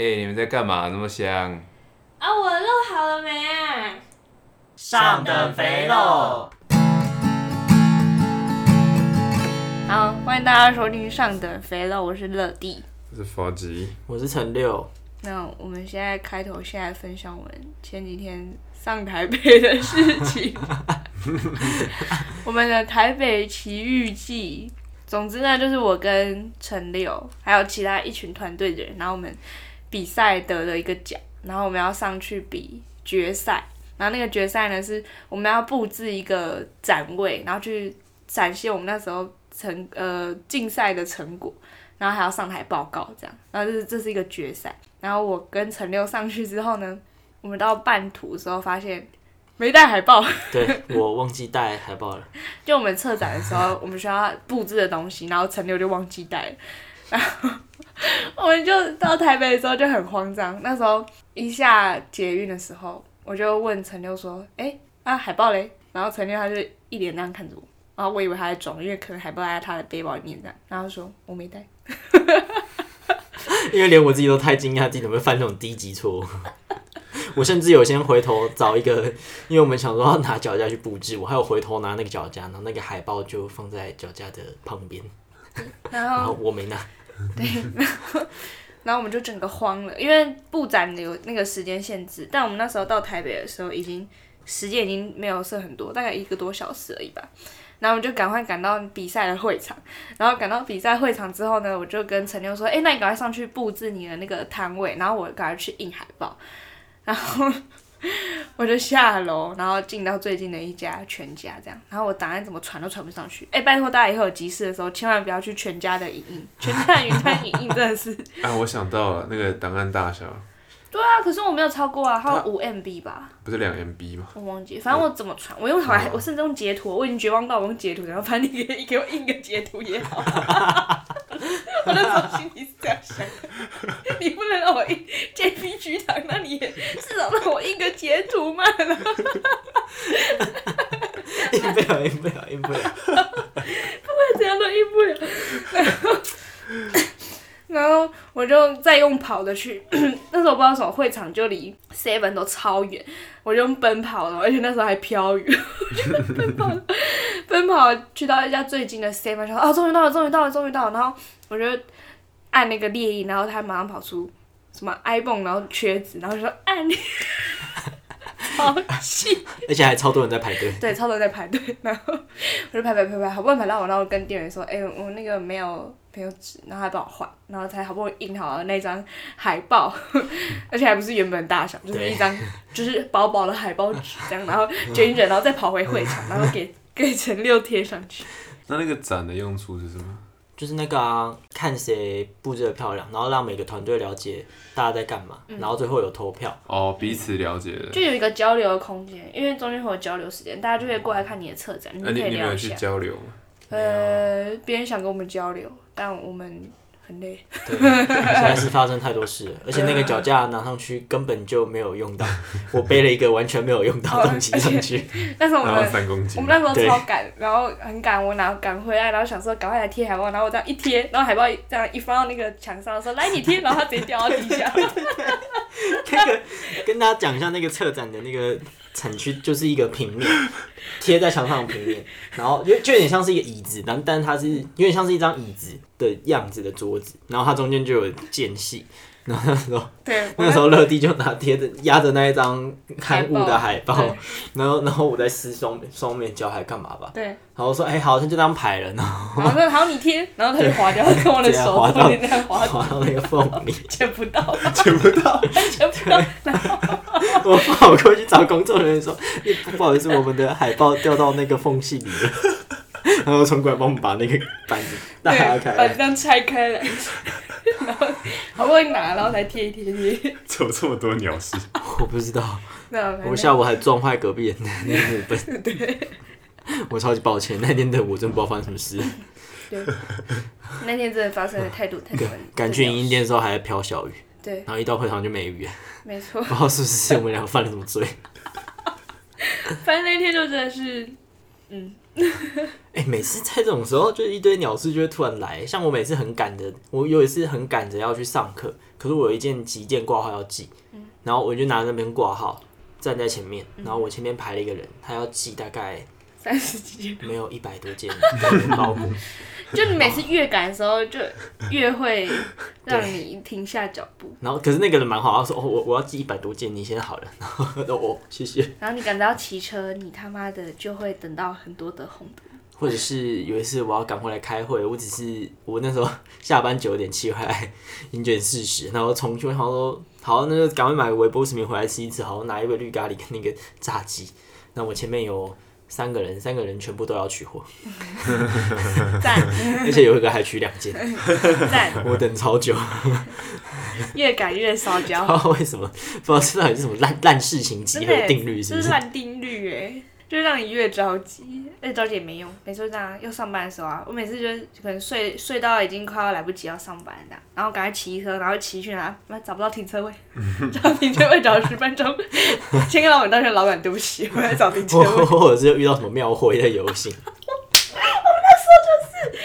哎、欸，你们在干嘛？那么香？啊，我的肉好了没啊？上等肥肉。好，欢迎大家收听《上等肥肉》，我是乐蒂，我是佛吉，我是陈六。那我们现在开头，现在分享我们前几天上台北的事情。我们的台北奇遇记。总之呢，就是我跟陈六还有其他一群团队的人，然后我们比赛得了一个奖，然后我们要上去比决赛。然后那个决赛呢，是我们要布置一个展位，然后去展现我们那时候成呃竞赛的成果，然后还要上台报告这样。然后这是这是一个决赛。然后我跟陈六上去之后呢，我们到半途的时候发现。没带海报，对，我忘记带海报了。就我们策展的时候，我们需要布置的东西，然后陈六就忘记带了，然 后我们就到台北的时候就很慌张。那时候一下捷运的时候，我就问陈六说：“哎、欸，啊海报嘞？”然后陈六他就一脸那样看着我，然后我以为他在装，因为可能海报在他的背包里面这样。然后说：“我没带。”因为连我自己都太惊讶，自己怎么会犯这种低级错误。我甚至有先回头找一个，因为我们想说要拿脚架去布置，我还有回头拿那个脚架，然后那个海报就放在脚架的旁边，然后，然后我没拿。对，然后，然后我们就整个慌了，因为布展有那个时间限制，但我们那时候到台北的时候，已经时间已经没有剩很多，大概一个多小时而已吧。然后我们就赶快赶到比赛的会场，然后赶到比赛会场之后呢，我就跟陈六说：“哎，那你赶快上去布置你的那个摊位，然后我赶快去印海报。”然后 我就下楼，然后进到最近的一家全家，这样。然后我档案怎么传都传不上去。哎，拜托大家以后有急事的时候，千万不要去全家的影印，全家云端影印真的是。啊，我想到了那个档案大小。对啊，可是我没有超过啊，还有五 MB 吧？不是两 MB 吗？我忘记，反正我怎么传，我用好，我甚至用截图，我已经绝望到我用截图，然后反正你给给我印个截图也好。我那时候心里是这样想的，你不能让我印 JPG 档，那你也至少让我印个截图嘛。印不了，印不了，印不了。不管怎样都印不了。然后，然后我就再用跑的去，那时候我不知道什么会场就离 Seven 都超远，我就用奔跑了，而且那时候还飘雨，奔跑，奔跑去到一家最近的 Seven，说啊，终于到了，终于到了，终于到了，然后。我就按那个列印，然后他马上跑出什么 iPhone，然后缺子，然后就说按你，好气，而且还超多人在排队。对，超多人在排队，然后我就排排排排，好不容易排到我，然后跟店员说，哎、欸，我那个没有没有纸，然后他帮我换，然后才好不容易印好了那张海报，而且还不是原本大小，就是一张就是薄薄的海报纸这样，然后卷一卷，然后再跑回会场，然后给给陈六贴上去。那那个展的用处是什么？就是那个啊，看谁布置的漂亮，然后让每个团队了解大家在干嘛，嗯，然后最后有投票。哦，彼此了解的。就有一个交流的空间，因为中间会有交流时间，大家就可以过来看你的策展，哦，你可以聊一下。那你，你们有去交流吗？呃，别人想跟我们交流，但我们。很累，对，实在是发生太多事了，而且那个脚架拿上去根本就没有用到，我背了一个完全没有用到的东西上去。但是我们三公斤，我们那时候超赶，然后很赶，我拿赶回来，然后想说赶快来贴海报，然后我这样一贴，然后海报这样一放到那个墙上，说来你贴，然后它直接掉到地下。那个跟大家讲一下，那个策展的那个产区就是一个平面，贴在墙上的平面，然后就就有点像是一个椅子，但但它是有点像是一张椅子的样子的桌子，然后它中间就有间隙。然后那时候，对，那时候乐蒂就拿贴着压着那一张刊物的海报，然后然后我在撕双双面胶还干嘛吧？对，然后我说哎、欸、好，像就当牌了，然后然后好你贴，然后他就划掉，跟我的 手划到滑滑到那个缝里，捡不到，捡不到，捡不到。然后 我跑过去找工作人员说，不好意思，我们的海报掉到那个缝隙里了，然后冲过来帮我们把那个板子打开，把这样拆开来。然后好不容易拿，然后才贴一贴贴。怎么这么多鸟事？我不知道。我下午还撞坏隔壁的那个木板。对。我超级抱歉，那天的我真不知道发生什么事。对。那天真的发生了太多太多。赶去影印店的时候还在飘小雨。对。然后一到会场就没雨。没错。不知道是不是我们两个犯了什么罪。反正那天就真的是，嗯。哎、欸，每次在这种时候，就一堆鸟事就会突然来。像我每次很赶的，我有一次很赶着要去上课，可是我有一件急件挂号要寄，然后我就拿那边挂号，站在前面，然后我前面排了一个人，他要寄大概三十几件，没有一百多件包裹。就你每次越赶的时候，就越会让你停下脚步。然后，可是那个人蛮好，他说：“哦，我我要寄一百多件，你先好了。”然后，哦，谢谢。然后你赶着要骑车，你他妈的就会等到很多的红灯。或者是有一次我要赶回来开会，我只是我那时候下班九点骑回来，零点四十，然后重去，然后说好，那就赶快买个微波食品回来吃一次，好，拿一杯绿咖喱跟那个炸鸡。那我前面有。三个人，三个人全部都要取货，赞！而且有一个还取两件，赞！我等超久，越赶越烧焦。不知道为什么？不知道这到底是什么烂烂事情集合定律，是不是？这是烂定律哎。就让你越着急，越着急也没用。每次这样，要上班的时候啊，我每次就可能睡睡到已经快要来不及要上班这样，然后赶快骑车，然后骑去哪，找不到停车位，找停车位找了十分钟，先跟老板道歉，老板对不起，我来 找停车位。或者是遇到什么庙会的游行。我那时候就是，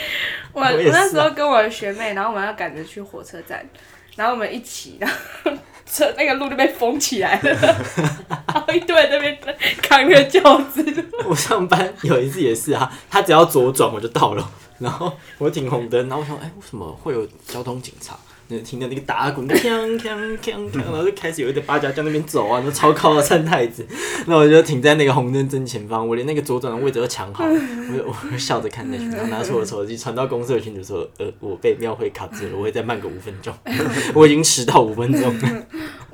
我我，我那时候跟我的学妹，然后我们要赶着去火车站，然后我们一起，然后。车那个路就被封起来了，然后一堆人在那边扛着轿子。我上班有一次也是啊，他只要左转我就到了，然后我停红灯，然后我想，哎、为什么会有交通警察？那听到那个打滚，锵锵锵锵，然后就开始有一点八家将那边走啊，那超高的三太子，那我就停在那个红灯正前方，我连那个左转的位置都抢好，我就我就笑着看那群，然后拿出我的手机传到公司的群组说，呃，我被庙会卡住了，我会再慢个五分钟，我已经迟到五分钟。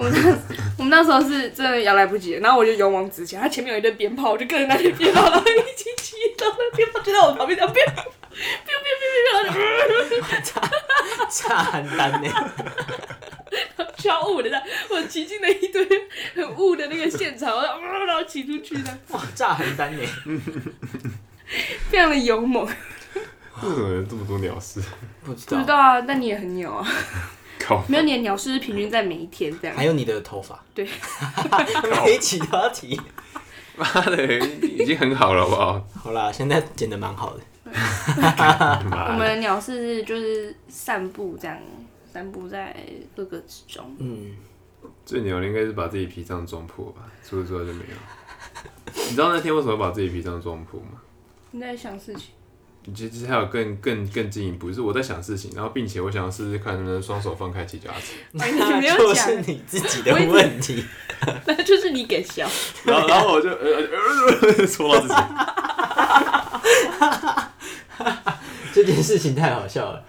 我们那我们那时候是真的要来不及，然后我就勇往直前，他前面有一堆鞭炮，我就跟着那些鞭炮，然后一起骑，然后鞭炮就在我旁边，这样鞭。别别别别别！我炸炸很单呢，超雾的，在我骑进了一堆很雾的那个现场，然后然后骑出去的。哇，炸很单呢，非常的勇猛。为什么有这么多鸟事？不知道。不知道啊，但你也很鸟啊。没有，你的鸟事是平均在每一天这样。还有你的头发。对。每一期都要提。妈的，已经很好了，好不好？好啦，现在剪的蛮好的。我们的鸟是就是散步这样，散步在各个之中。嗯，最牛的应该是把自己脾脏撞破吧，除了之外就没有。你知道那天为什么把自己脾脏撞破吗？你在想事情。其实还有更更更进一步，是我在想事情，然后并且我想要试试看能不能双手放开骑脚踏车。那就是你自己的问题，那就是你给笑。然后然后我就呃呃戳到自己。这件事情太好笑了，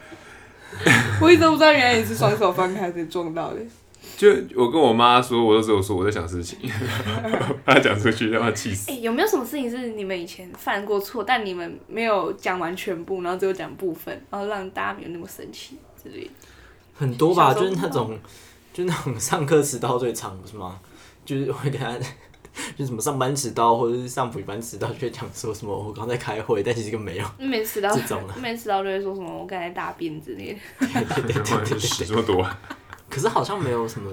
我一直都不知道原来你是双手放开才撞到的。就我跟我妈说，我都只有说我在想事情，她讲出去让她气死。哎、欸，有没有什么事情是你们以前犯过错，但你们没有讲完全部，然后只有讲部分，然后让大家没有那么生气之类的？很多吧，就是那种，就那种上课迟到最长，不是吗？就是会跟他。就什么上班迟到，或者是上补习班迟到，就会讲说什么我刚在开会，但其实根本没有。没迟到，这种没迟到就会说什么我刚才大便之类的。对对对对对，这么多。可是好像没有什么，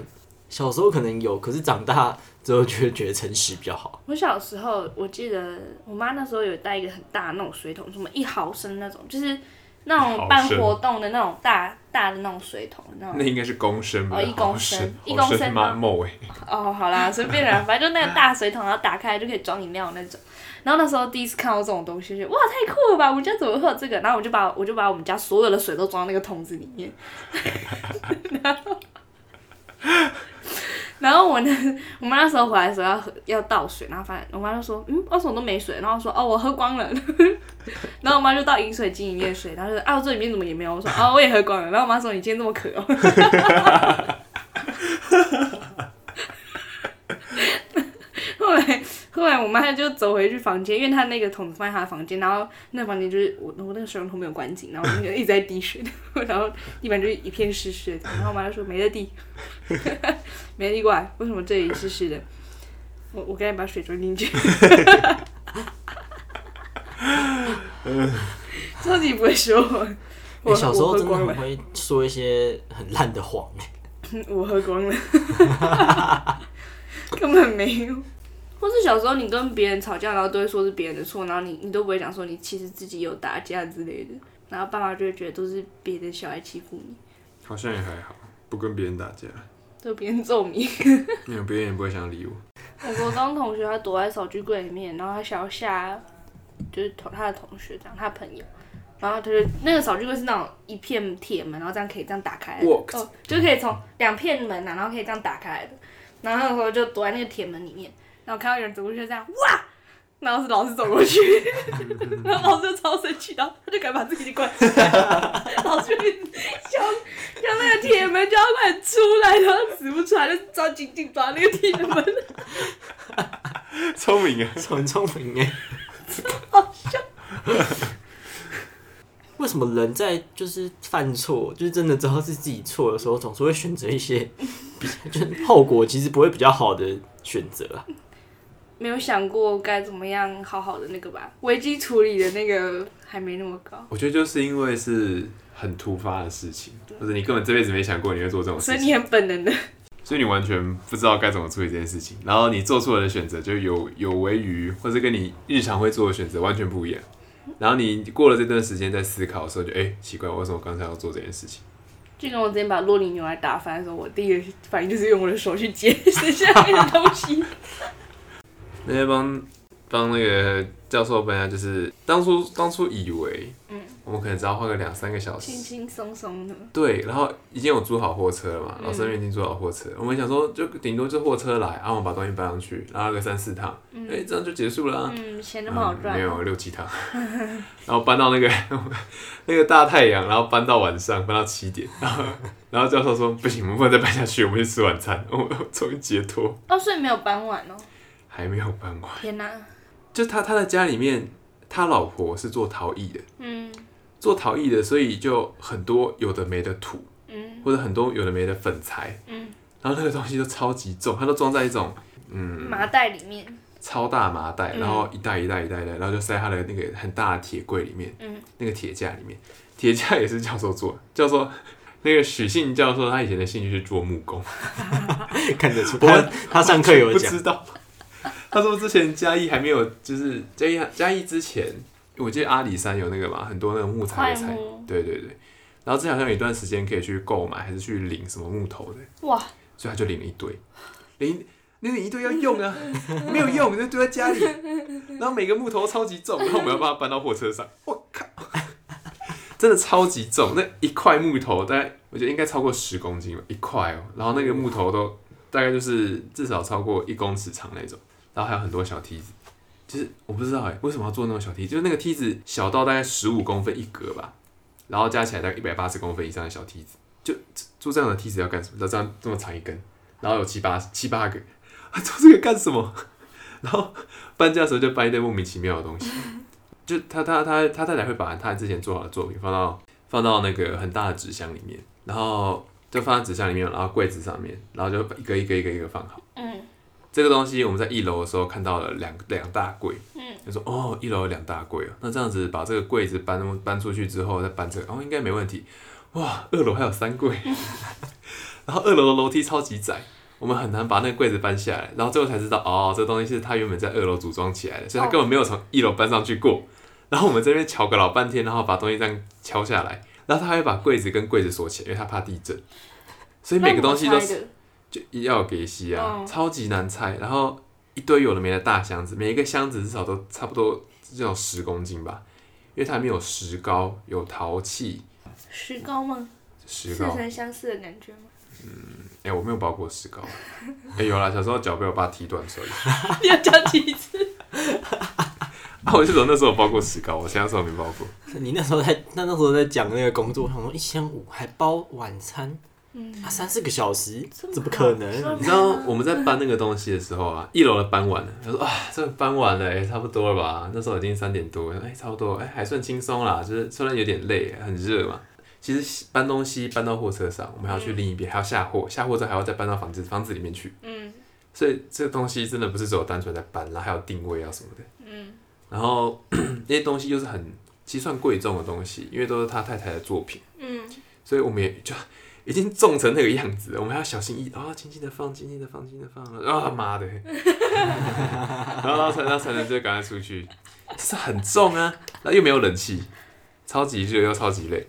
小时候可能有，可是长大之后就会觉得诚实比较好。我小时候我记得我妈那时候有带一个很大的那种水桶，什么一毫升那种，就是。那种办活动的那种大大的那种水桶，那种那应该是公升吧？哦，一公升，一公升吗？哦，好啦，随便啦，反正就那个大水桶，然后打开就可以装饮料那种。然后那时候第一次看到这种东西，就哇，太酷了吧！我们家怎么会有这个？然后我就把我就把我们家所有的水都装在那个桶子里面。然后然后我呢，我妈那时候回来的时候要喝要倒水，然后发现我妈就说，嗯，为什么都没水？然后说，哦，我喝光了。然后我妈就倒饮水机里面水，然后就说，啊，这里面怎么也没有？我说，哦，我也喝光了。然后我妈说，你今天这么渴哦。后 来后来我妈就走回去房间，因为她那个桶子放在她的房间，然后那个房间就是我我那个水龙头没有关紧，然后那个一直在滴水，然后地板就一片湿湿的。然后我妈就说没得滴，没滴过来，为什么这里湿湿的？我我赶紧把水装进去。超级不会说谎。我小时候真的很会说一些很烂的谎我喝光了，根本没有。或是小时候你跟别人吵架，然后都会说是别人的错，然后你你都不会讲说你其实自己有打架之类的，然后爸妈就会觉得都是别的小孩欺负你。好像也还好。不跟别人打架，就别人揍你。因为别人也不会想理我。我国中同学他躲在扫具柜里面，然后他想要吓，就是同他的同学这样，他的朋友，然后他就那个扫具柜是那种一片铁门，然后这样可以这样打开，哦，就是可以从两片门啊，然后可以这样打开来的。然后那个时候就躲在那个铁门里面，然后看到有人走过去就这样哇，然后是老师走过去，然后老师就超生气，然后他就敢把自己关起来，老师就叫叫那个铁门就要快点出来，然后死不出来就抓紧紧抓那个铁门。聪明啊，很聪明哎，好笑。为什么人在就是犯错，就是真的知道是自己错的时候，总是会选择一些比就是后果其实不会比较好的选择啊？没有想过该怎么样好好的那个吧，危机处理的那个还没那么高。我觉得就是因为是很突发的事情，或者你根本这辈子没想过你会做这种事情，所以你很本能的。所以你完全不知道该怎么处理这件事情，然后你做出来的选择就有有违于，或者跟你日常会做的选择完全不一样。然后你过了这段时间在思考的时候就，就、欸、哎奇怪，为什么刚才要做这件事情？就跟我之前把洛林牛奶打翻的时候，我第一个反应就是用我的手去接剩下面的东西。那些帮帮那个教授搬家，就是当初当初以为，嗯。我们可能只要花个两三个小时，轻轻松松的。对，然后已经有租好货车了嘛，老师那边已经租好货车，嗯、我们想说就顶多就货车来，然后我们把东西搬上去，然后个三四趟，哎、这样就结束了。嗯，钱那么好赚、嗯。没有六七趟，然后搬到那个 那个大太阳，然后搬到晚上，搬到七点，然后 然后教授说不行，我们不能再搬下去，我们去吃晚餐，我终于解脱。哦，所以没有搬完哦。还没有搬完。天哪！就他他在家里面，他老婆是做陶艺的。嗯。做陶艺的，所以就很多有的没的土，嗯，或者很多有的没的粉材，嗯，然后那个东西都超级重，它都装在一种嗯麻袋里面，超大麻袋，然后一袋一袋一袋的，然后就塞他的那个很大的铁柜里面，嗯，那个铁架里面，铁架也是教授做的，教授那个许信教授，他以前的兴趣是做木工，看得出，他他上课有讲，不知道，他说之前嘉义还没有，就是嘉义嘉义之前。我记得阿里山有那个嘛，很多那种木材的材，对对对。然后之前好像有一段时间可以去购买，还是去领什么木头的。哇！所以他就领了一堆，领那个一堆要用啊，没有用就丢在家里。然后每个木头超级重，然后我们要把它搬到货车上。我靠，真的超级重！那一块木头大概我觉得应该超过十公斤吧，一块哦。然后那个木头都大概就是至少超过一公尺长那种，然后还有很多小梯子。其实我不知道哎，为什么要做那种小梯子？就是那个梯子小到大概十五公分一格吧，然后加起来大概一百八十公分以上的小梯子，就做这样的梯子要干什么？要这样这么长一根，然后有七八七八个，做这个干什么？然后搬家的时候就搬一堆莫名其妙的东西，就他他他他太太会把他之前做好的作品放到放到那个很大的纸箱里面，然后就放在纸箱里面，然后柜子上面，然后就一个一个一个一个放好。嗯。这个东西我们在一楼的时候看到了两两大柜，嗯，就说哦，一楼有两大柜哦，那这样子把这个柜子搬搬出去之后再搬这个，哦，应该没问题。哇，二楼还有三柜，然后二楼的楼梯超级窄，我们很难把那个柜子搬下来，然后最后才知道哦，这个东西是他原本在二楼组装起来的，所以他根本没有从一楼搬上去过。然后我们这边敲个老半天，然后把东西这样敲下来，然后他还会把柜子跟柜子锁起来，因为他怕地震，所以每个东西都是。就要给西啊，oh. 超级难拆，然后一堆有的没的大箱子，每一个箱子至少都差不多至少十公斤吧，因为它里面有石膏，有陶器。石膏吗？石膏。似曾相识的感觉吗？嗯，哎、欸，我没有包过石膏。哎、欸，有啦，小时候脚被我爸踢断，所以。你要讲几次？啊，我记得那时候我包过石膏，我现在时候没包过。你那时候在那那时候在讲那个工作，他说一千五还包晚餐。嗯，三四个小时，怎么可能？你知道我们在搬那个东西的时候啊，一楼的搬完了，他说啊，这个搬完了，哎、欸，差不多了吧？那时候已经三点多，哎、欸，差不多，哎、欸，还算轻松啦，就是虽然有点累，很热嘛。其实搬东西搬到货车上，我们还要去另一边，还要下货，下货之后还要再搬到房子房子里面去。嗯，所以这个东西真的不是只有单纯在搬，然后还有定位啊什么的。嗯，然后 那些东西又是很其实算贵重的东西，因为都是他太太的作品。嗯，所以我们也就。已经重成那个样子了，我们要小心翼翼啊，轻轻的放，轻轻的放，轻轻的放了啊妈的，然后才能才能就赶快出去，是很重啊，那又没有冷气，超级热又超级累，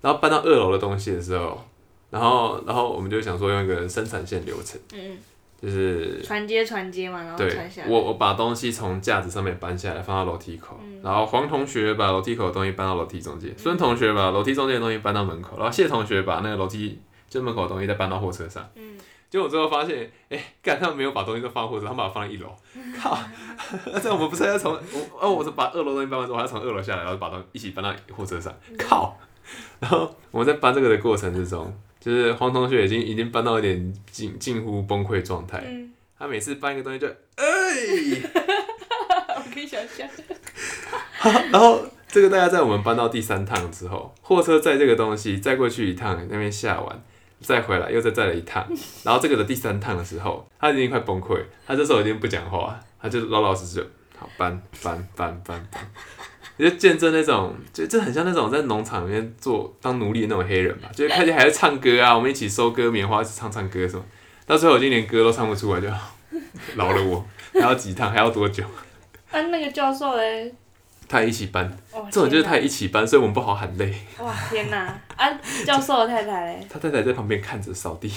然后搬到二楼的东西的时候，然后然后我们就想说用一个生产线流程，嗯，就是传接传接嘛，然后对传下来。我我把东西从架子上面搬下来，放到楼梯口，然后黄同学把楼梯口的东西搬到楼梯中间，孙同学把楼梯中间的东西搬到门口，然后谢同学把那个楼梯就门口的东西再搬到货车上。嗯，结果我最后发现，哎、干他们没有把东西都放货车，他们把它放在一楼。靠！那这样我们不是要从我哦，我是把二楼东西搬完之后，我还要从二楼下来，然后把东西一起搬到货车上。靠！然后我们在搬这个的过程之中，就是黄同学已经已经搬到一点近近乎崩溃状态。嗯，他每次搬一个东西就 哎，我可以想象。然后这个大家在我们搬到第三趟之后，货车载这个东西再过去一趟，那边下完。再回来，又再载了一趟，然后这个的第三趟的时候，他已经快崩溃，他这时候已经不讲话，他就老老实实就好搬搬搬搬搬，你就见证那种，就就很像那种在农场里面做当奴隶的那种黑人吧，就是看见还在唱歌啊，我们一起收割棉花，一起唱唱歌什么，到最后我就连歌都唱不出来，就 饶了我，还要几趟，还要多久？啊，那个教授嘞？他也一起搬，哦、这种就是他也一起搬，所以我们不好喊累。哇天哪！啊，教授的太太嘞？他太太在旁边看着扫地，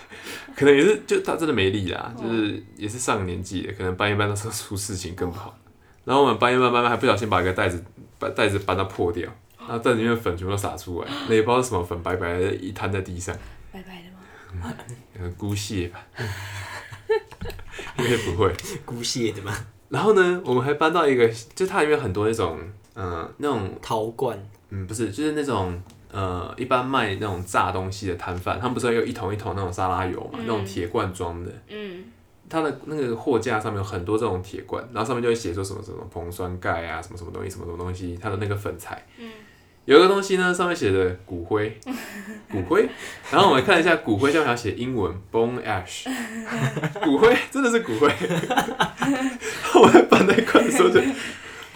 可能也是就他真的没力啦，就是也是上了年纪的，可能搬一搬到时候出事情更不好。然后我们搬一搬搬搬，还不小心把一个袋子把袋子搬到破掉，然后袋子里面粉全部都洒出来，那也不知道是什么粉，白白的一滩在地上。白白的吗？嗯，姑蟹吧？应该不会，姑蟹的吗？然后呢，我们还搬到一个，就它里面有很多那种，嗯、呃，那种陶罐，嗯，不是，就是那种，呃，一般卖那种炸东西的摊贩，他们不是有一桶一桶那种沙拉油嘛，嗯、那种铁罐装的，嗯，它的那个货架上面有很多这种铁罐，然后上面就会写说什么什么硼酸钙啊，什么什么东西，什么什么东西，它的那个粉彩，嗯。有一个东西呢，上面写着骨灰，骨灰。然后我们看一下骨灰，下面还要写英文 bone ash，骨灰真的是骨灰。我在搬那罐的时候就，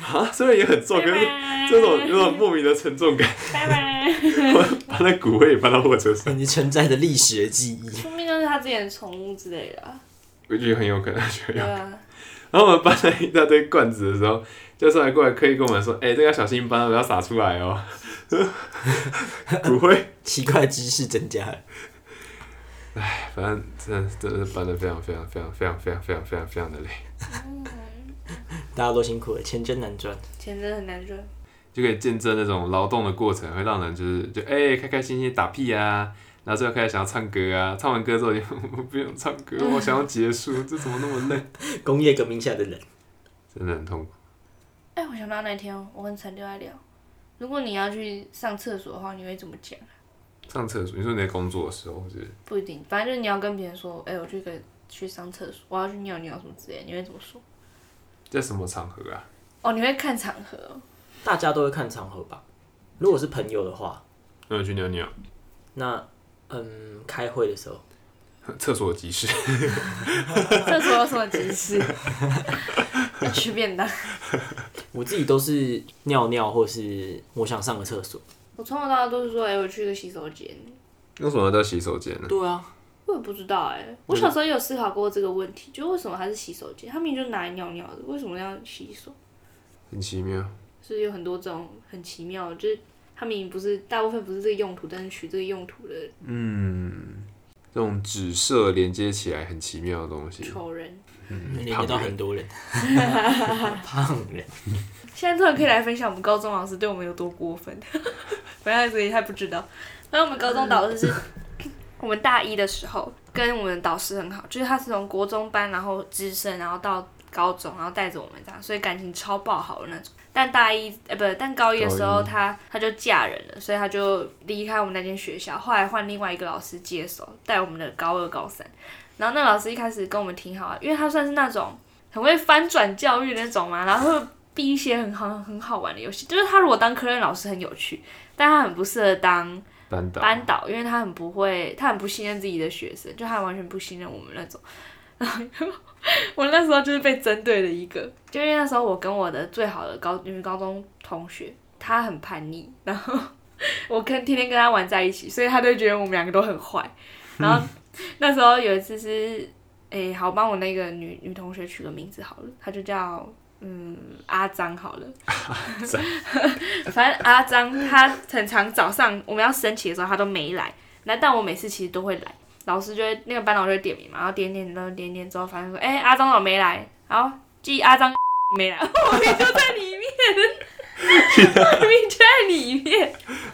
啊，虽然也很重，可是这种有种莫名的沉重感。我把那骨灰也搬到货车上，你承载的历史的记忆，说不定就是他之前的宠物之类的、啊。我觉得很有可能，觉得有可能。然后我们搬了一大堆罐子的时候，教授还过来刻意跟我们说：“哎、欸，这个要小心搬，不要洒出来哦。”不会，奇怪知识增加了。哎，反正真的真的是搬的非常非常非常非常非常非常非常非常的累。大家都辛苦了，钱真难赚，钱真的很难赚。就可以见证那种劳动的过程，会让人就是就哎、欸、开开心心打屁啊。然后最后开始想要唱歌啊，唱完歌之后就 不用唱歌，我想要结束，这怎么那么累？工业革命下的人真的很痛苦。哎、欸，我想到那天我跟陈六在聊，如果你要去上厕所的话，你会怎么讲？上厕所？你说你在工作的时候，是？不一定，反正就是你要跟别人说，哎、欸，我去个去上厕所，我要去尿尿什么之类，你会怎么说？在什么场合啊？哦，你会看场合？大家都会看场合吧？如果是朋友的话，那我去尿尿。那。嗯，开会的时候，厕所急事。厕所有什么急事？要吃便当。我自己都是尿尿，或是我想上个厕所。我从小到大都是说，哎、欸，我去个洗手间。为什么要洗手间呢？对啊，我也不知道哎、欸。我小时候也有思考过这个问题，就为什么还是洗手间？他明明就拿来尿尿的，为什么要洗手？很奇妙。是有很多这种很奇妙的，就是。他明明不是大部分不是这个用途，但是取这个用途的。嗯，这种指涉连接起来很奇妙的东西。丑人。嗯，连接到很多人。胖人。现在突然可以来分享我们高中老师对我们有多过分，反正自己还不知道。反正我们高中导师是，我们大一的时候跟我们导师很好，就是他是从国中班，然后直升，然后到高中，然后带着我们这样，所以感情超爆好的那种。但大一，呃，不，但高一的时候，他他就嫁人了，所以他就离开我们那间学校。后来换另外一个老师接手，带我们的高二、高三。然后那老师一开始跟我们挺好啊，因为他算是那种很会翻转教育那种嘛，然后会逼一些很好很好玩的游戏。就是他如果当科任老师很有趣，但他很不适合当班导，班导，因为他很不会，他很不信任自己的学生，就他完全不信任我们那种。然 后 我那时候就是被针对的一个，就因为那时候我跟我的最好的高因为高中同学，他很叛逆，然后 我跟天天跟他玩在一起，所以他就觉得我们两个都很坏。然后 那时候有一次是，哎、欸，好帮我那个女女同学取个名字好了，她就叫嗯阿张好了。反正阿张她很常早上我们要升旗的时候，她都没来。那但我每次其实都会来，老师就会那个班长就会点名嘛，然后点点然后点点之后发现说，哎、阿张老没来？然后记阿张没来，我明明就在里面，我明明就在里面。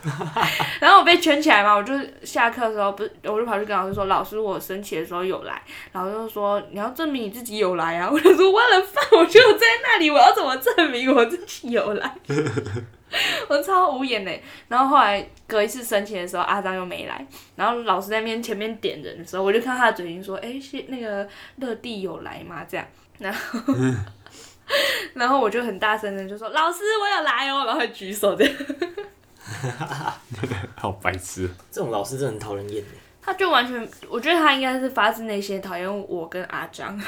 然后我被圈起来嘛，我就下课的时候不是，我就跑去跟老师说，老师我升旗的时候有来，然后就说你要证明你自己有来啊，我就说忘了饭我就在那里，我要怎么证明我自己有来？我超无言嘞，然后后来隔一次升旗的时候，阿张又没来，然后老师在那边前面点人的时候，我就看他的嘴型说，哎，是那个乐蒂有来吗？这样，然后，然后我就很大声的就说，老师我有来哦，然后举手这样，好白痴，这种老师真的很讨人厌。他就完全，我觉得他应该是发自内心讨厌我跟阿张，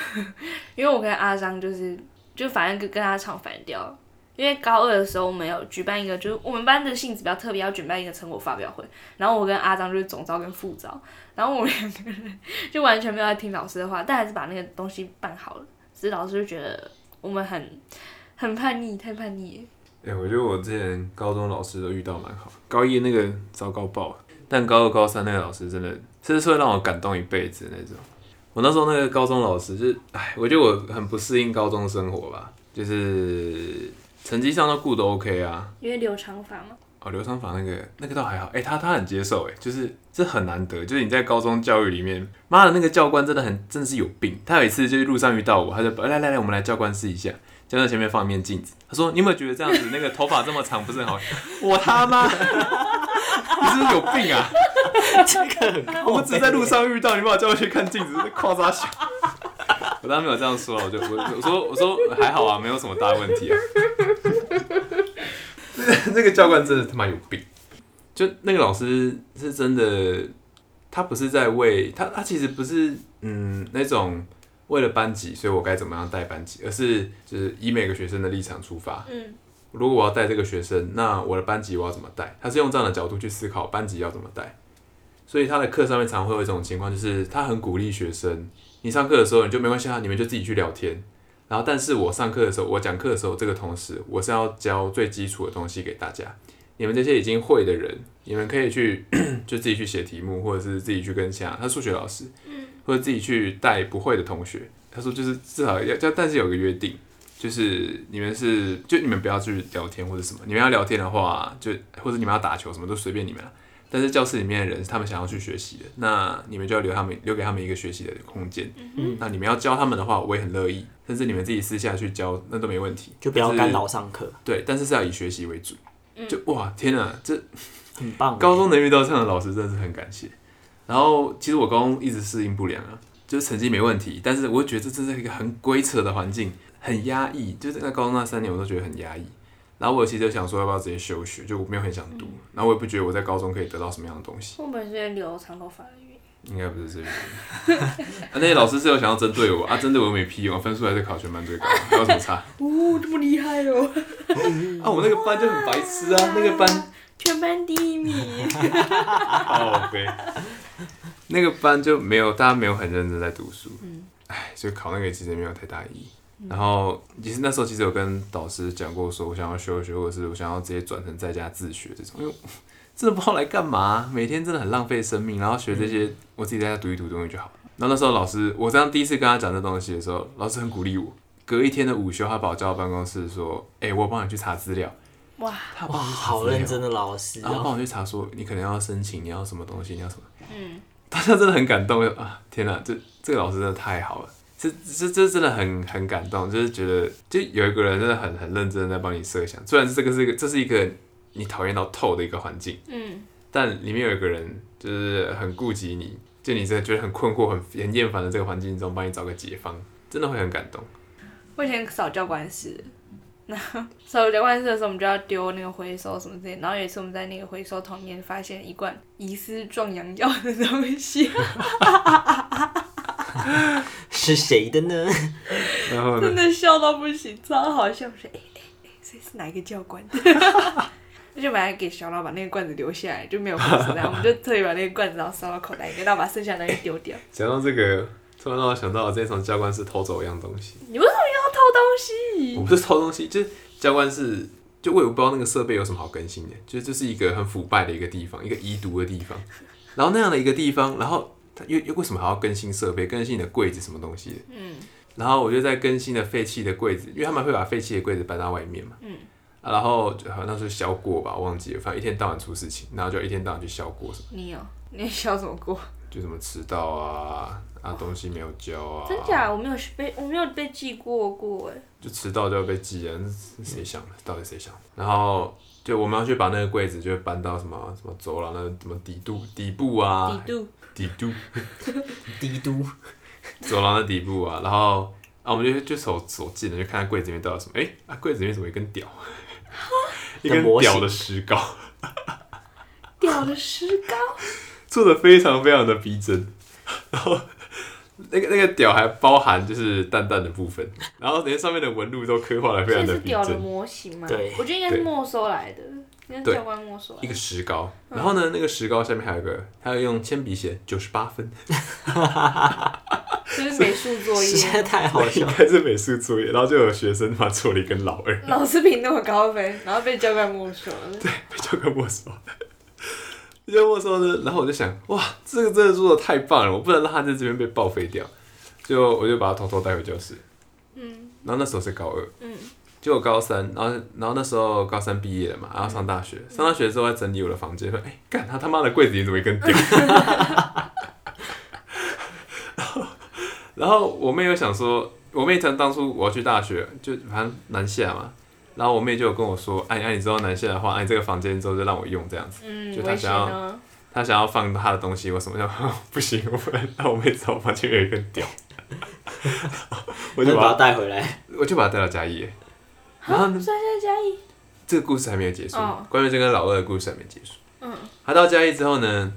因为我跟阿张就是，就反正跟跟他唱反调。因为高二的时候，我们有举办一个，就是我们班的性质比较特别，要举办一个成果发表会。然后我跟阿张就是总招跟副招，然后我们两个人就完全没有在听老师的话，但还是把那个东西办好了。只是老师就觉得我们很很叛逆，太叛逆。哎、我觉得我之前高中老师都遇到蛮好，高一那个糟糕爆了，但高二高三那个老师真的，真的是会让我感动一辈子那种。我那时候那个高中老师就是，哎，我觉得我很不适应高中生活吧，就是。成绩上都顾得 OK 啊，因为留长发嘛。哦，留长发那个那个倒还好，哎、欸，他他很接受，哎，就是这很难得，就是你在高中教育里面，妈的那个教官真的很真的是有病。他有一次就是路上遇到我，他就来来来，我们来教官试一下，教官前面放一面镜子，他说：“你有没有觉得这样子那个头发这么长不是很好？” 我他妈，你是不是有病啊？这个我们只在路上遇到，你把我叫过去看镜子，夸张小？我当然没有这样说，我就我我说我说还好啊，没有什么大问题啊。那个教官真的他妈有病，就那个老师是真的，他不是在为他，他其实不是嗯那种为了班级，所以我该怎么样带班级，而是就是以每个学生的立场出发。嗯，如果我要带这个学生，那我的班级我要怎么带？他是用这样的角度去思考班级要怎么带，所以他的课上面常会有一种情况，就是他很鼓励学生。你上课的时候你就没关系啊，你们就自己去聊天。然后，但是我上课的时候，我讲课的时候，这个同时我是要教最基础的东西给大家。你们这些已经会的人，你们可以去就自己去写题目，或者是自己去跟其他他数学老师，或者自己去带不会的同学。他说就是至少要但，但是有个约定，就是你们是就你们不要去聊天或者什么。你们要聊天的话，就或者你们要打球什么都随便你们。但是教室里面的人他们想要去学习的，那你们就要留他们留给他们一个学习的空间。嗯，那你们要教他们的话，我也很乐意。甚至你们自己私下去教，那都没问题，就不要干扰上课。对，但是是要以学习为主。就哇，天哪，这 很棒！高中能遇到这样的老师，真的是很感谢。然后其实我高中一直适应不良啊，就是成绩没问题，但是我觉得这真是一个很鬼扯的环境，很压抑。就是在高中那三年，我都觉得很压抑。然后我其实就想说，要不要直接休学？就我没有很想读。嗯、然后我也不觉得我在高中可以得到什么样的东西。我本身是留长头发的原因。应该不是这个。啊，那些老师是有想要针对我啊，针对我又没屁用，分数还是考全班最高，还有什么差？哦，这么厉害哦！啊，我那个班就很白痴啊，那个班全班第一名。好呗。那个班就没有大家没有很认真在读书。嗯。哎，所以考那个其实没有太大意义。然后其实那时候其实有跟导师讲过，说我想要休学，或者是我想要直接转成在家自学这种，因为 真的不知道来干嘛，每天真的很浪费生命，然后学这些我自己在家读一读东西就好。然后那时候老师，我这样第一次跟他讲这东西的时候，老师很鼓励我。隔一天的午休，他把我叫到办公室说：“哎，我帮你去查资料。”哇，他好认真的老师，然后帮我去查说你可能要申请，你要什么东西，你要什么。嗯，大家真的很感动啊！天哪，这这个老师真的太好了。这这这真的很很感动，就是觉得就有一个人真的很很认真的在帮你设想，虽然这个是一个这是一个你讨厌到透的一个环境，嗯，但里面有一个人就是很顾及你，就你真的觉得很困惑、很很厌烦的这个环境中，帮你找个解方，真的会很感动。我以前扫教官室，那扫教官室的时候，我们就要丢那个回收什么之类，然后有一次我们在那个回收桶里面发现一罐疑似壮阳药的东西。是谁的呢？然后呢？真的笑到不行，超好笑！我说：“哎哎哎，这是哪一个教官？”那就把它给小老板那个罐子留下来，就没有放出来我们就特意把那个罐子然后塞到口袋里面，然后把剩下的东西丢掉。讲到这个，突然让我想到了这从教官室偷走一样东西。你为什么要偷东西？我不是偷东西，就是教官室，就我也不知道那个设备有什么好更新的，就是这是一个很腐败的一个地方，一个遗毒的地方。然后那样的一个地方，然后它又又为什么还要更新设备？更新你的柜子什么东西的？嗯。然后我就在更新的废弃的柜子，因为他们会把废弃的柜子搬到外面嘛。嗯。啊、然后就好像是削过吧，忘记了，反正一天到晚出事情，然后就一天到晚去削过什么。你有？你削什么过？就什么迟到啊，啊东西没有交啊。真假？我没有被我没有被记过过哎。就迟到就要被记啊？是谁想的？到底谁想的？然后就我们要去把那个柜子就搬到什么什么走廊的什么底部底部啊？底部。底都。底都。走廊的底部啊，然后啊，我们就就走走近了，就看看柜子里面到底什么。哎，啊，柜子里面怎么一根屌？一根屌的石膏。屌的石膏。做的非常非常的逼真，然后那个那个屌还包含就是蛋蛋的部分，然后连上面的纹路都刻画的非常的逼真。是屌的模型吗？对，我觉得应该是没收来的。对，教官没收来。一个石膏，然后呢，那个石膏下面还有个，还要用铅笔写九十八分。这是美术作业，实在太好笑。应该是美术作业，然后就有学生他做了一根老二。老师评那么高分，然后被教官没收了。对，被教官没收了。就没收呢，然后我就想，哇，这个真的做的太棒了，我不能让他在这边被报废掉。就我就把他偷偷带回教室。嗯。然后那时候是高二。嗯。就我高三，然后然后那时候高三毕业了嘛，然后上大学，上大学之后在整理我的房间，说，哎，干他他妈的柜子里怎么一根屌？然后然后我妹又想说，我妹她当初我要去大学，就反正南下嘛，然后我妹就有跟我说，哎哎，你知道南下的话，哎，这个房间之后就让我用这样子，嗯、就她想要她想要放她的东西我什么，要 不行，我不能让我妹知道我房间有一根屌，我就把她带回来，我就把她带到嘉义。然后呢？这个故事还没有结束。Oh. 关于这个老二的故事还没结束。嗯。他到嘉义之后呢，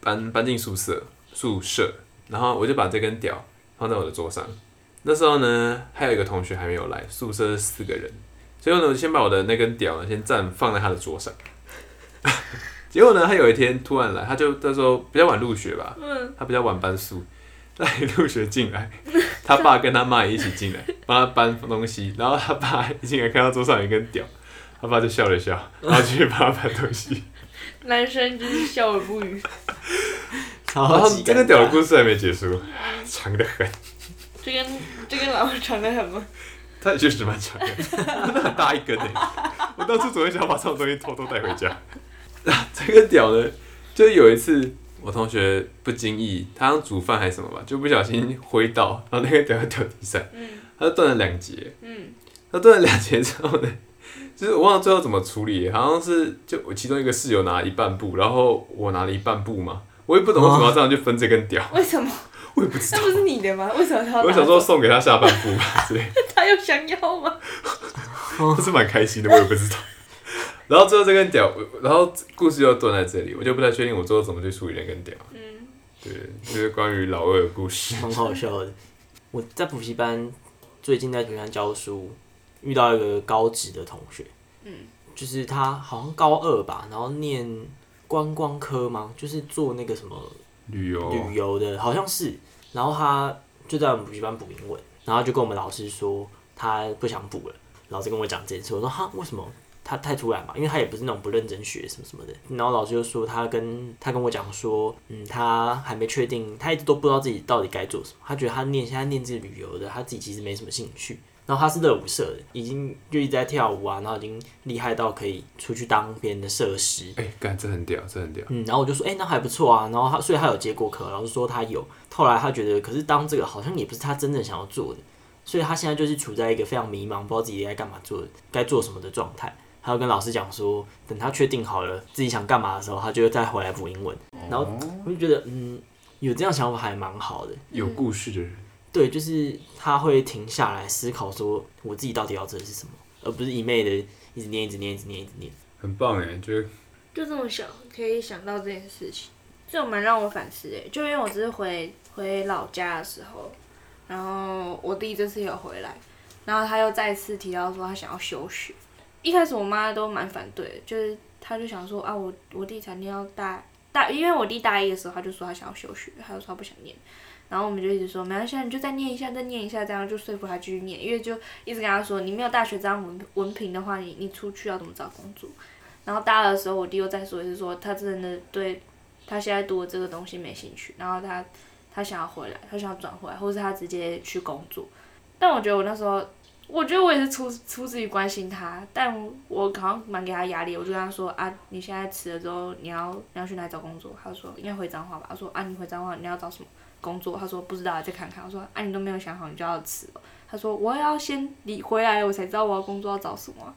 搬搬进宿舍，宿舍，然后我就把这根屌放在我的桌上。那时候呢，还有一个同学还没有来，宿舍是四个人，所以呢，我先把我的那根屌呢，先暂放在他的桌上。结果呢，他有一天突然来，他就那时候比较晚入学吧，嗯，他比较晚搬宿。在入学进来，他爸跟他妈也一起进来，帮他搬东西。然后他爸一进来看到桌上有一根屌，他爸就笑了笑，然后继续帮他搬东西。男生就是笑而不语。然后这个屌的故事还没结束，长得很。这根这根老二长得很吗？他确实蛮长的，真的很大一根诶。我当初总会想把这种东西偷偷带回家。这个屌呢，就有一次。我同学不经意，他刚煮饭还是什么吧，就不小心挥到，然后那个掉在掉地上，嗯、他就断了两节。嗯、他断了两节之后呢，就是我忘了最后怎么处理，好像是就我其中一个室友拿了一半布，然后我拿了一半布嘛，我也不懂为什么要这样去分这根屌。为什么？我也不知道。那不是你的吗？为什么他要？我想说送给他下半部吧，对。他又想要吗？他是蛮开心的，我也不知道。然后最后这根屌，然后故事又断在这里，我就不太确定我最后怎么去处理那根屌。嗯，对，就是关于老二的故事。很好笑的。我在补习班最近在学校教书，遇到一个高职的同学。嗯，就是他好像高二吧，然后念观光科吗，就是做那个什么旅游旅游的，好像是。然后他就在我们补习班补英文，然后就跟我们老师说他不想补了。老师跟我讲这件事，我说哈，为什么？他太突然嘛，因为他也不是那种不认真学什么什么的。然后老师就说他跟他跟我讲说，嗯，他还没确定，他一直都不知道自己到底该做什么。他觉得他念现在念这旅游的，他自己其实没什么兴趣。然后他是热舞社的，已经就一直在跳舞啊，然后已经厉害到可以出去当别人的设施。哎、欸，干，这很屌，这很屌。嗯，然后我就说，哎、欸，那还不错啊。然后他，所以他有接过课。老师说他有。后来他觉得，可是当这个好像也不是他真正想要做的，所以他现在就是处在一个非常迷茫，不知道自己该干嘛做，该做什么的状态。他要跟老师讲说，等他确定好了自己想干嘛的时候，他就再回来补英文。然后我就觉得，嗯，有这样想法还蛮好的。有故事的人，对，就是他会停下来思考说，我自己到底要做的是什么，而不是一昧的一直念、一直念、一直念、一直念。很棒哎，就就这么小可以想到这件事情，这蛮让我反思哎。就因为我只是回回老家的时候，然后我弟这次有回来，然后他又再次提到说他想要休学。一开始我妈都蛮反对，就是她就想说啊，我我弟才念到大大，因为我弟大一的时候，他就说他想要休学，他就说他不想念，然后我们就一直说没关系，你就再念一下，再念一下，这样就说服他继续念，因为就一直跟他说，你没有大学这样文文凭的话，你你出去要怎么找工作？然后大二的时候，我弟又再说一次说，他真的对他现在读的这个东西没兴趣，然后他他想要回来，他想要转回来，或是他直接去工作。但我觉得我那时候，我觉得我也是出出自于关心他，但我好像蛮给他压力，我就跟他说啊，你现在辞了之后，你要你要去哪里找工作？他说应该回彰化吧。他说啊，你回彰化你要找什么工作？他说不知道，再看看。我说啊，你都没有想好，你就要辞了。他说我要先你回来，我才知道我要工作要找什么。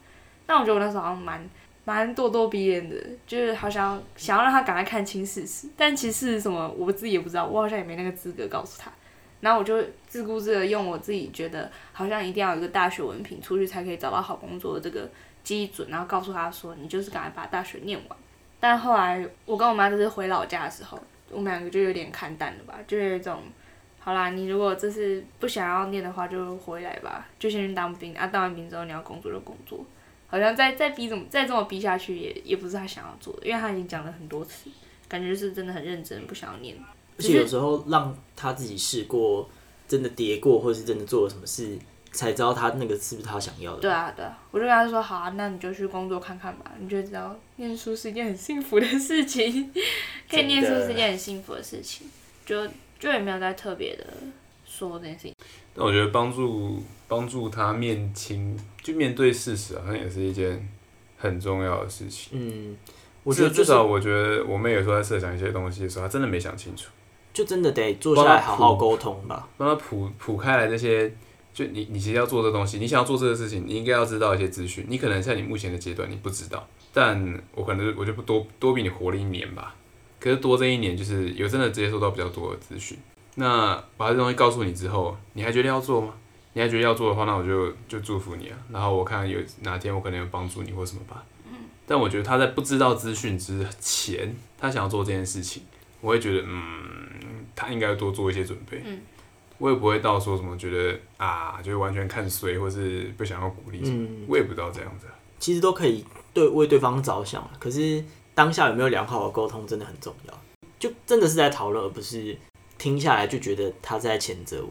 那我觉得我那时候好像蛮。蛮咄咄逼人的，就是好像想要让他赶快看清事实，但其实是什么，我自己也不知道，我好像也没那个资格告诉他。然后我就自顾自的用我自己觉得好像一定要有一个大学文凭出去才可以找到好工作的这个基准，然后告诉他说，你就是赶快把大学念完。但后来我跟我妈就是回老家的时候，我们两个就有点看淡了吧，就有一种，好啦，你如果这是不想要念的话，就回来吧，就先去当兵啊，当完兵之后你要工作就工作。好像再再逼怎么再这么逼下去也也不是他想要做的，因为他已经讲了很多次，感觉是真的很认真，不想要念。而且有时候让他自己试过，真的跌过，或者是真的做了什么事，才知道他那个是不是他想要的。对啊，对啊，我就跟他说好啊，那你就去工作看看吧，你就知道念书是一件很幸福的事情，可以念书是一件很幸福的事情，就就也没有再特别的说这件事情。但我觉得帮助帮助他面清，就面对事实，好像也是一件很重要的事情。嗯，我觉得至少我觉得我妹有时候在设想一些东西的时候，她真的没想清楚，就真的得坐下来好好沟通吧，帮他铺铺开来这些。就你你其实要做这东西，你想要做这个事情，你应该要知道一些资讯。你可能在你目前的阶段你不知道，但我可能我就不多多比你活了一年吧。可是多这一年，就是有真的接收到比较多的资讯。那把这东西告诉你之后，你还觉得要做吗？你还觉得要做的话，那我就就祝福你啊。然后我看有哪天我可能有帮助你或什么吧。但我觉得他在不知道资讯之前，他想要做这件事情，我会觉得嗯，他应该多做一些准备。嗯我也不会到说什么觉得啊，就是完全看衰或是不想要鼓励什么。我也不知道这样子。其实都可以对为对方着想，可是当下有没有良好的沟通真的很重要。就真的是在讨论，而不是。听下来就觉得他在谴责我，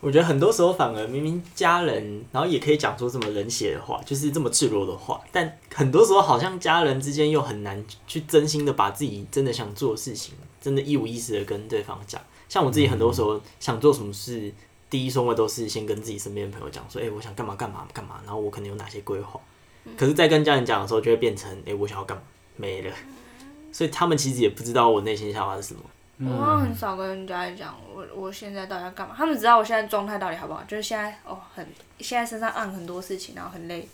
我觉得很多时候反而明明家人，然后也可以讲出这么冷血的话，就是这么赤裸的话，但很多时候好像家人之间又很难去真心的把自己真的想做的事情，真的一五一十的跟对方讲。像我自己很多时候想做什么事，第一顺位都是先跟自己身边的朋友讲说，哎，我想干嘛干嘛干嘛，然后我可能有哪些规划。可是，在跟家人讲的时候，就会变成，哎，我想要干嘛没了，所以他们其实也不知道我内心想法是什么。我很少跟人家讲我我现在到底要干嘛，他们知道我现在状态到底好不好，就是现在哦很现在身上按很多事情，然后很累，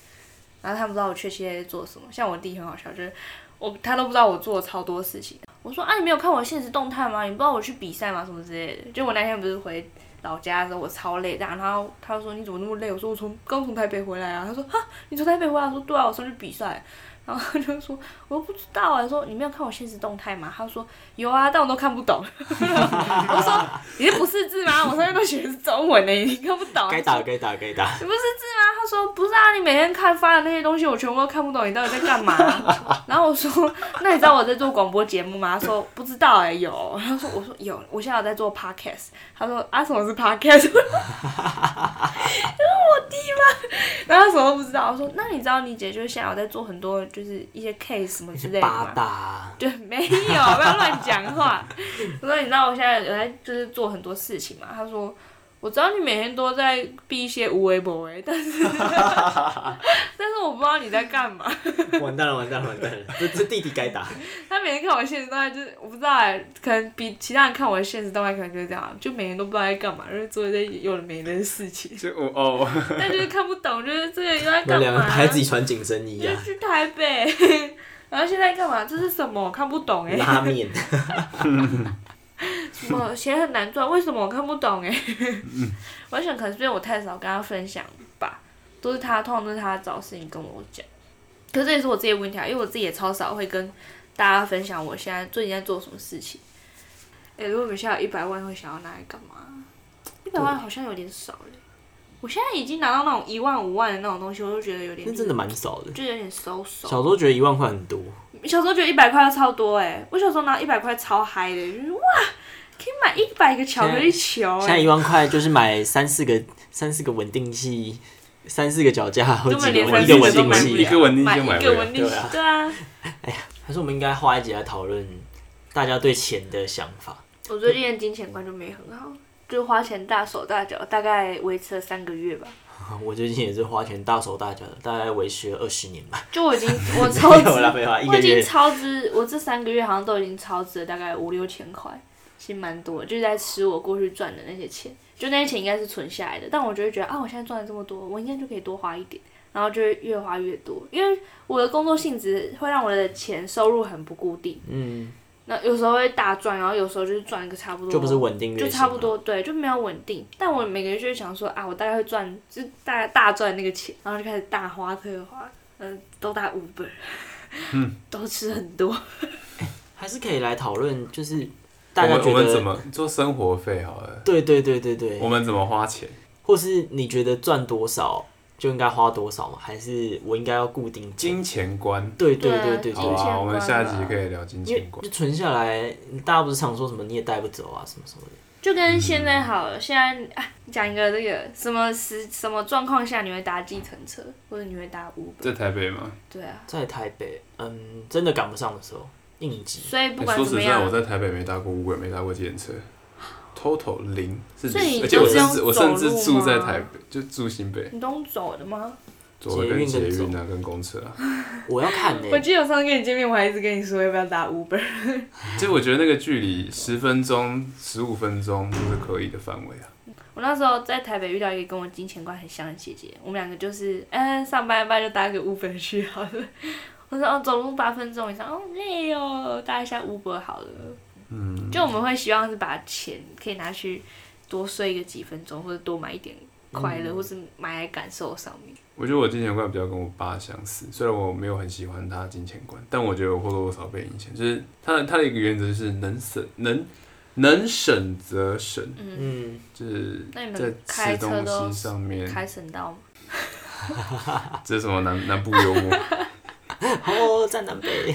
然后他们不知道我确切在做什么。像我弟很好笑，就是我他都不知道我做了超多事情。我说啊，你没有看我现实动态吗？你不知道我去比赛吗？什么之类的。就我那天不是回老家的时候，我超累这样，然后他他说你怎么那么累？我说我从刚从台北回来啊。他说哈，你从台北回来？我说对啊，我上去比赛。然后他就说：“我不知道啊。”说：“你没有看我现实动态吗？”他说：“有啊，但我都看不懂。”我说：“你是不识字吗？我上面都写的是中文呢，你看不懂。”该打该打该打。你不识字吗？他说：“不是啊，你每天看发的那些东西，我全部都看不懂，你到底在干嘛？” 然后我说：“那你知道我在做广播节目吗？”他说：“不知道哎、欸，有。”他说：“我说有，我现在有在做 podcast。”他说：“啊，什么是 podcast？” 我弟吗？然后他什么都不知道。我说：“那你知道你姐就是现在有在做很多。”就是一些 case 什么之类的嘛，对，没有，不要乱讲话。我说你知道我现在有在就是做很多事情嘛？他说我知道你每天都在避一些无微博诶，但是 但是我不知道你在干嘛。完蛋了，完蛋了，完蛋了，这这弟弟该打。他每天看我现实动态，就是我不知道哎，可能比其他人看我的现实动态可能就是这样，就每天都不知道在干嘛，就是做一些有的没的事情。就我哦，但就是看不懂，就是这个又在干嘛？两个还自己穿紧身衣啊？去台北，然后现在干嘛？这是什么？我看不懂哎。拉面。什么钱很难赚？为什么我看不懂哎？我想可能是因为我太少跟他分享吧，都是他，通常都是他找事情跟我讲。可是这也是我自己的问题啊，因为我自己也超少会跟大家分享我现在最近在做什么事情。哎、欸，如果你现在有一百万，会想要拿来干嘛？一百万好像有点少嘞。我现在已经拿到那种一万五万的那种东西，我就觉得有点。那真的蛮少的。就有点收手。小时候觉得一万块很多。小时候觉得一百块要超多哎，我小时候拿一百块超嗨的，就是哇，可以买一百个巧克力球。现在一万块就是买三四个三四个稳定器，三四个脚架或者一个稳定器，一个稳定器就买一个稳定器，对啊。哎呀，还是我们应该花一集来讨论大家对钱的想法。我最近的金钱观就没很好，就花钱大手大脚，大概维持了三个月吧。我最近也是花钱大手大脚的，大概维持了二十年吧。就我已经 我超支，我已经超支，我这三个月好像都已经超支了大概五六千块，其实蛮多的，就是在吃我过去赚的那些钱，就那些钱应该是存下来的，但我就会觉得啊，我现在赚了这么多，我应该就可以多花一点，然后就会越花越多，因为我的工作性质会让我的钱收入很不固定。嗯。那有时候会大赚，然后有时候就是赚一个差不多，就不是稳定，就差不多，对，就没有稳定。但我每个月就会想说啊，我大概会赚，就大概大赚那个钱，然后就开始大花特花，嗯，都大五本，嗯，都吃很多。还是可以来讨论，就是大家觉得我们怎么做生活费好了？对对对对对，我们怎么花钱，或是你觉得赚多少？就应该花多少吗？还是我应该要固定金钱观？对对对对，好啊，我们下一集可以聊金钱观。就存下来，大家不是常说什么你也带不走啊，什么什么的。就跟现在好了，现在啊，讲一个这个什么时什么状况下你会搭计程车，或者你会搭 Uber？在台北吗？对啊，在台北，嗯，真的赶不上的时候，应急。所以不管怎么样，说实在，我在台北没搭过 Uber，没搭过计程车。Total 零，是零，而且我甚至我甚至住在台北，就住新北。你都走的吗？走的跟捷运啊，跟公车啊。我要看呢。我记得我上次跟你见面，我还一直跟你说要不要打 Uber。就我觉得那个距离十分钟、十五分钟都是可以的范围啊。我那时候在台北遇到一个跟我金钱观很像的姐姐，我们两个就是，嗯，上班一半就搭个 Uber 去好了。我说哦，走路八分钟以上，哦累哦，搭一下 Uber 好了。嗯，就我们会希望是把钱可以拿去多睡个几分钟，或者多买一点快乐，嗯、或是买来感受上面。我觉得我金钱观比较跟我爸相似，虽然我没有很喜欢他金钱观，但我觉得我或多或少被影响。就是他的他的一个原则就是能省能能省则省，嗯，就是在吃东西上面开省道吗？这是什么南南部幽默？哦，在南北。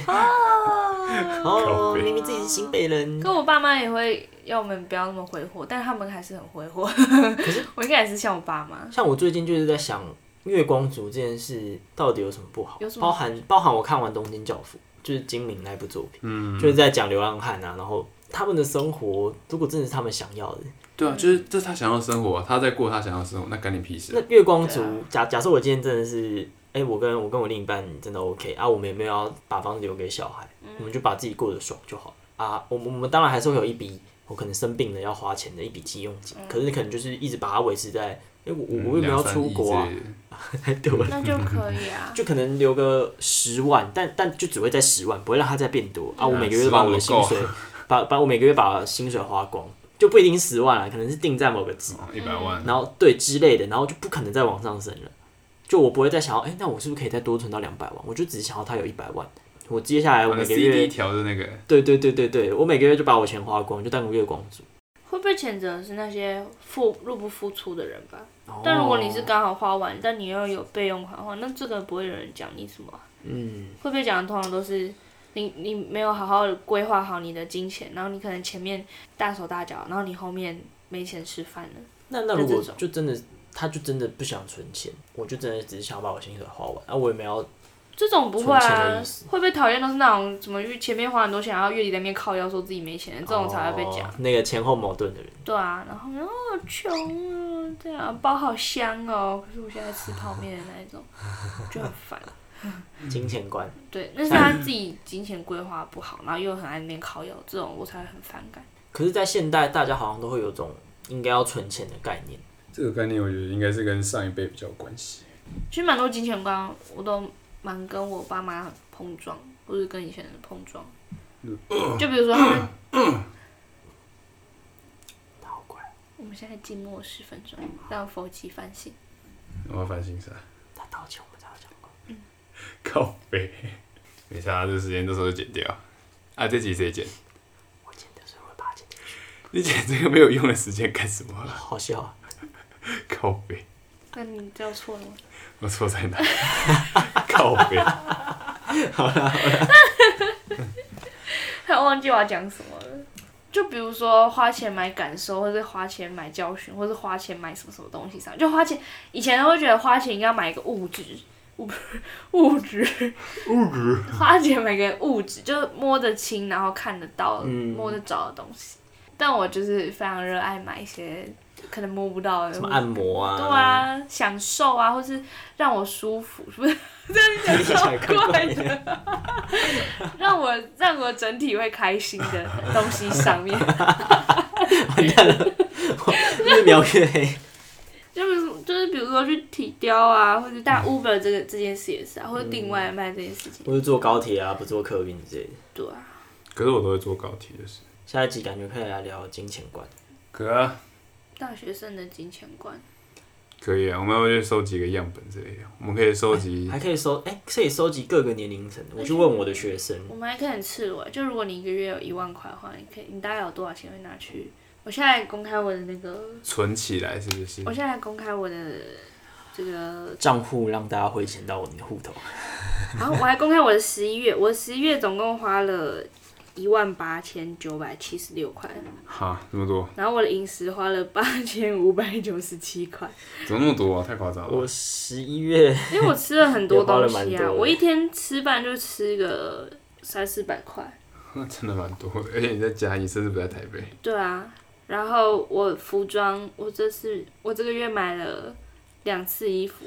哦，明明自己是新北人。可我爸妈也会要我们不要那么挥霍，但他们还是很挥霍。可是 我应该也是像我爸妈。像我最近就是在想，月光族这件事到底有什么不好？包含包含我看完《东京教父》，就是金明那部作品，嗯，就是在讲流浪汉啊，然后他们的生活，如果真的是他们想要的，对啊，就是这是他想要的生活，他在过他想要的生活，那干你屁事？那月光族，假假设我今天真的是。哎、欸，我跟我跟我另一半真的 OK 啊，我们也没有要把房子留给小孩，嗯、我们就把自己过得爽就好啊。我我们当然还是会有一笔我可能生病了要花钱的一笔急用金，嗯、可是可能就是一直把它维持在，哎、欸，我我为什么要出国啊？对，那就可以啊，就可能留个十万，但但就只会在十万，不会让它再变多啊。我每个月都把我的薪水，把把我每个月把薪水花光，就不一定十万了，可能是定在某个值，一百万，然后对之类的，然后就不可能再往上升了。就我不会再想要，哎、欸，那我是不是可以再多存到两百万？我就只是想要他有一百万。我接下来我每个月调的那个，对对对对对，我每个月就把我钱花光，就当个月光族。会不会谴责的是那些付入不敷出的人吧？哦、但如果你是刚好花完，但你又有备用款的话，那这个不会有人讲你什么、啊。嗯。会不会讲的通常都是你你没有好好规划好你的金钱，然后你可能前面大手大脚，然后你后面没钱吃饭了。那那如果就真的。他就真的不想存钱，我就真的只是想把我薪水花完，啊，我也没有这种不会啊，会不会讨厌都是那种什么月前面花很多钱，然后月底在那边靠腰说自己没钱，这种才会被讲。哦，那个前后矛盾的人。对啊，然后哦穷啊，这样包好香哦，可是我现在吃泡面的那一种，就很烦。金钱观。对，那是他自己金钱规划不好，然后又很爱那边靠腰，这种我才会很反感。可是，在现代，大家好像都会有种应该要存钱的概念。这个概念我觉得应该是跟上一辈比较有关系。其实蛮多金钱观，我都蛮跟我爸妈碰撞，或是跟以前人碰撞。就比如说他们，好乖。我们现在静默十分钟，让佛吉反省。我要反省啥？他道歉，我们才要讲过。嗯。靠北。没啥，这个时间到时候就剪掉。啊，这集谁剪？我剪的，所以我会把它剪掉。你剪这个没有用的时间干什么？好笑啊。靠背，那你知道错了吗？我错在哪？靠背。好了好了。他忘记我要讲什么了。就比如说花钱买感受，或者花钱买教训，或者花钱买什么什么东西上，就花钱。以前都会觉得花钱应该要买一个物质，物 物质物质花钱买个物质，就摸得清，然后看得到、嗯、摸得着的东西。但我就是非常热爱买一些可能摸不到的，什么按摩啊，对啊，享受啊，或是让我舒服，是 不是？这样讲超怪的，让我让我整体会开心的东西上面。完蛋了，越描越黑。就是就是比如说去体雕啊，或者打 Uber 这个这件事也是啊，或者订外卖这件事情。或者坐高铁啊，不坐客运之类的。对啊。可是我都会坐高铁的是。下一集感觉可以来聊金钱观。可啊。大学生的金钱观。可以啊，我们要去收集个样本之类的。我们可以收集，还可以收，哎、欸，可以收集各个年龄层。我去问我的学生。我们还可以很赤裸，就如果你一个月有一万块的话，你可以，你大概有多少钱会拿去？我现在公开我的那个。存起来是不是？我现在公开我的这个账户，让大家汇钱到我的户头。然后我还公开我的十一月，我十一月总共花了。一万八千九百七十六块，哈，这么多。然后我的饮食花了八千五百九十七块，怎么那么多啊？太夸张了。我十一月，因为我吃了很多东西啊，我一天吃饭就吃个三四百块，那 真的蛮多的。而且你在嘉义，甚至不在台北。对啊，然后我服装，我这次我这个月买了两次衣服。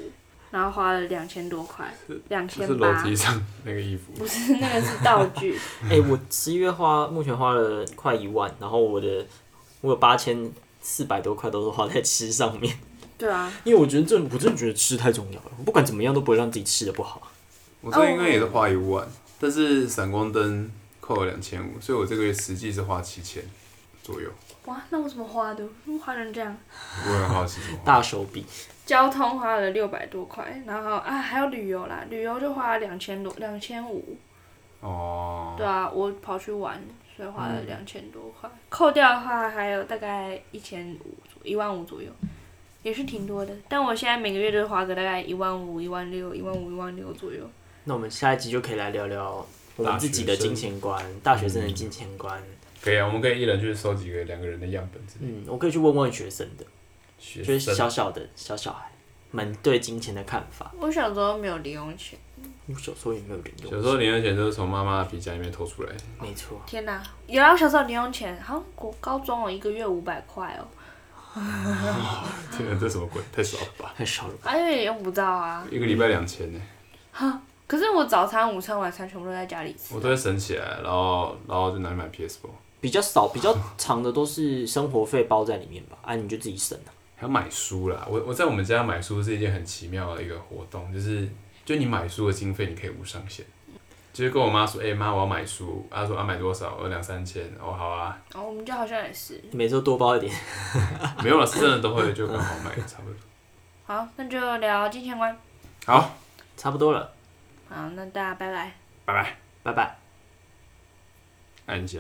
然后花了两千多块，两千八。是楼梯上那个衣服。不是，那个是道具。哎、欸，我十一月花，目前花了快一万，然后我的我有八千四百多块都是花在吃上面。对啊。因为我觉得这，我真的觉得吃太重要了。我不管怎么样都不会让自己吃的不好。我这应该也是花一万，但是闪光灯扣了两千五，所以我这个月实际是花七千左右。哇，那我怎么花的？怎么花成这样？我也花七千。大手笔。交通花了六百多块，然后啊还有旅游啦，旅游就花了两千多，两千五。哦。对啊，我跑去玩，所以花了两千多块，嗯、扣掉的话还有大概一千五，一万五左右，也是挺多的。但我现在每个月都花个大概一万五、一万六、一万五、一万六左右。那我们下一集就可以来聊聊我们自己的金钱观，大学生的金钱观。嗯、可以啊，我们可以一人去收集个两个人的样本。嗯，我可以去问问学生的。就是小小的小小孩们对金钱的看法。我小时候没有零用钱。我小时候也没有零用钱。小时候零用钱都是从妈妈的皮夹里面偷出来的。没错。天哪！有啊，小时候零用钱，好像国高中哦，一个月五百块哦。天哪，这什么鬼？太少了吧？太少了吧？而且也用不到啊。一个礼拜两千呢。哈，可是我早餐、午餐、晚餐全部都在家里吃。我都会省起来，然后然后就拿去买 PS4。比较少、比较长的都是生活费包在里面吧？啊，你就自己省了。还要买书啦，我我在我们家买书是一件很奇妙的一个活动，就是就你买书的经费你可以无上限，就是跟我妈说，哎、欸、妈我要买书，她说、啊、买多少，我两三千，哦好啊，哦我们家好像也是，每周多包一点，没有了是真的都会就刚好买差不多，好那就聊金钱观，好差不多了，好那大家拜拜，拜拜。拜拜，按一下。